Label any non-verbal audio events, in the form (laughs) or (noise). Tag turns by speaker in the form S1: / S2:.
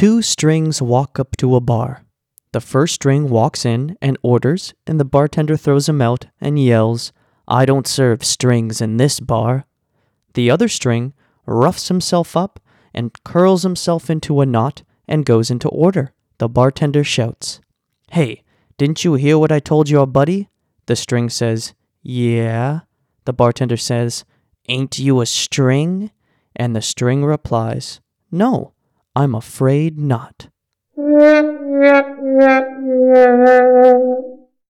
S1: Two strings walk up to a bar. The first string walks in and orders, and the bartender throws him out and yells, I don't serve strings in this bar. The other string roughs himself up and curls himself into a knot and goes into order. The bartender shouts, Hey, didn't you hear what I told your buddy? The string says, Yeah. The bartender says, Ain't you a string? And the string replies, No, I'm afraid not. (laughs)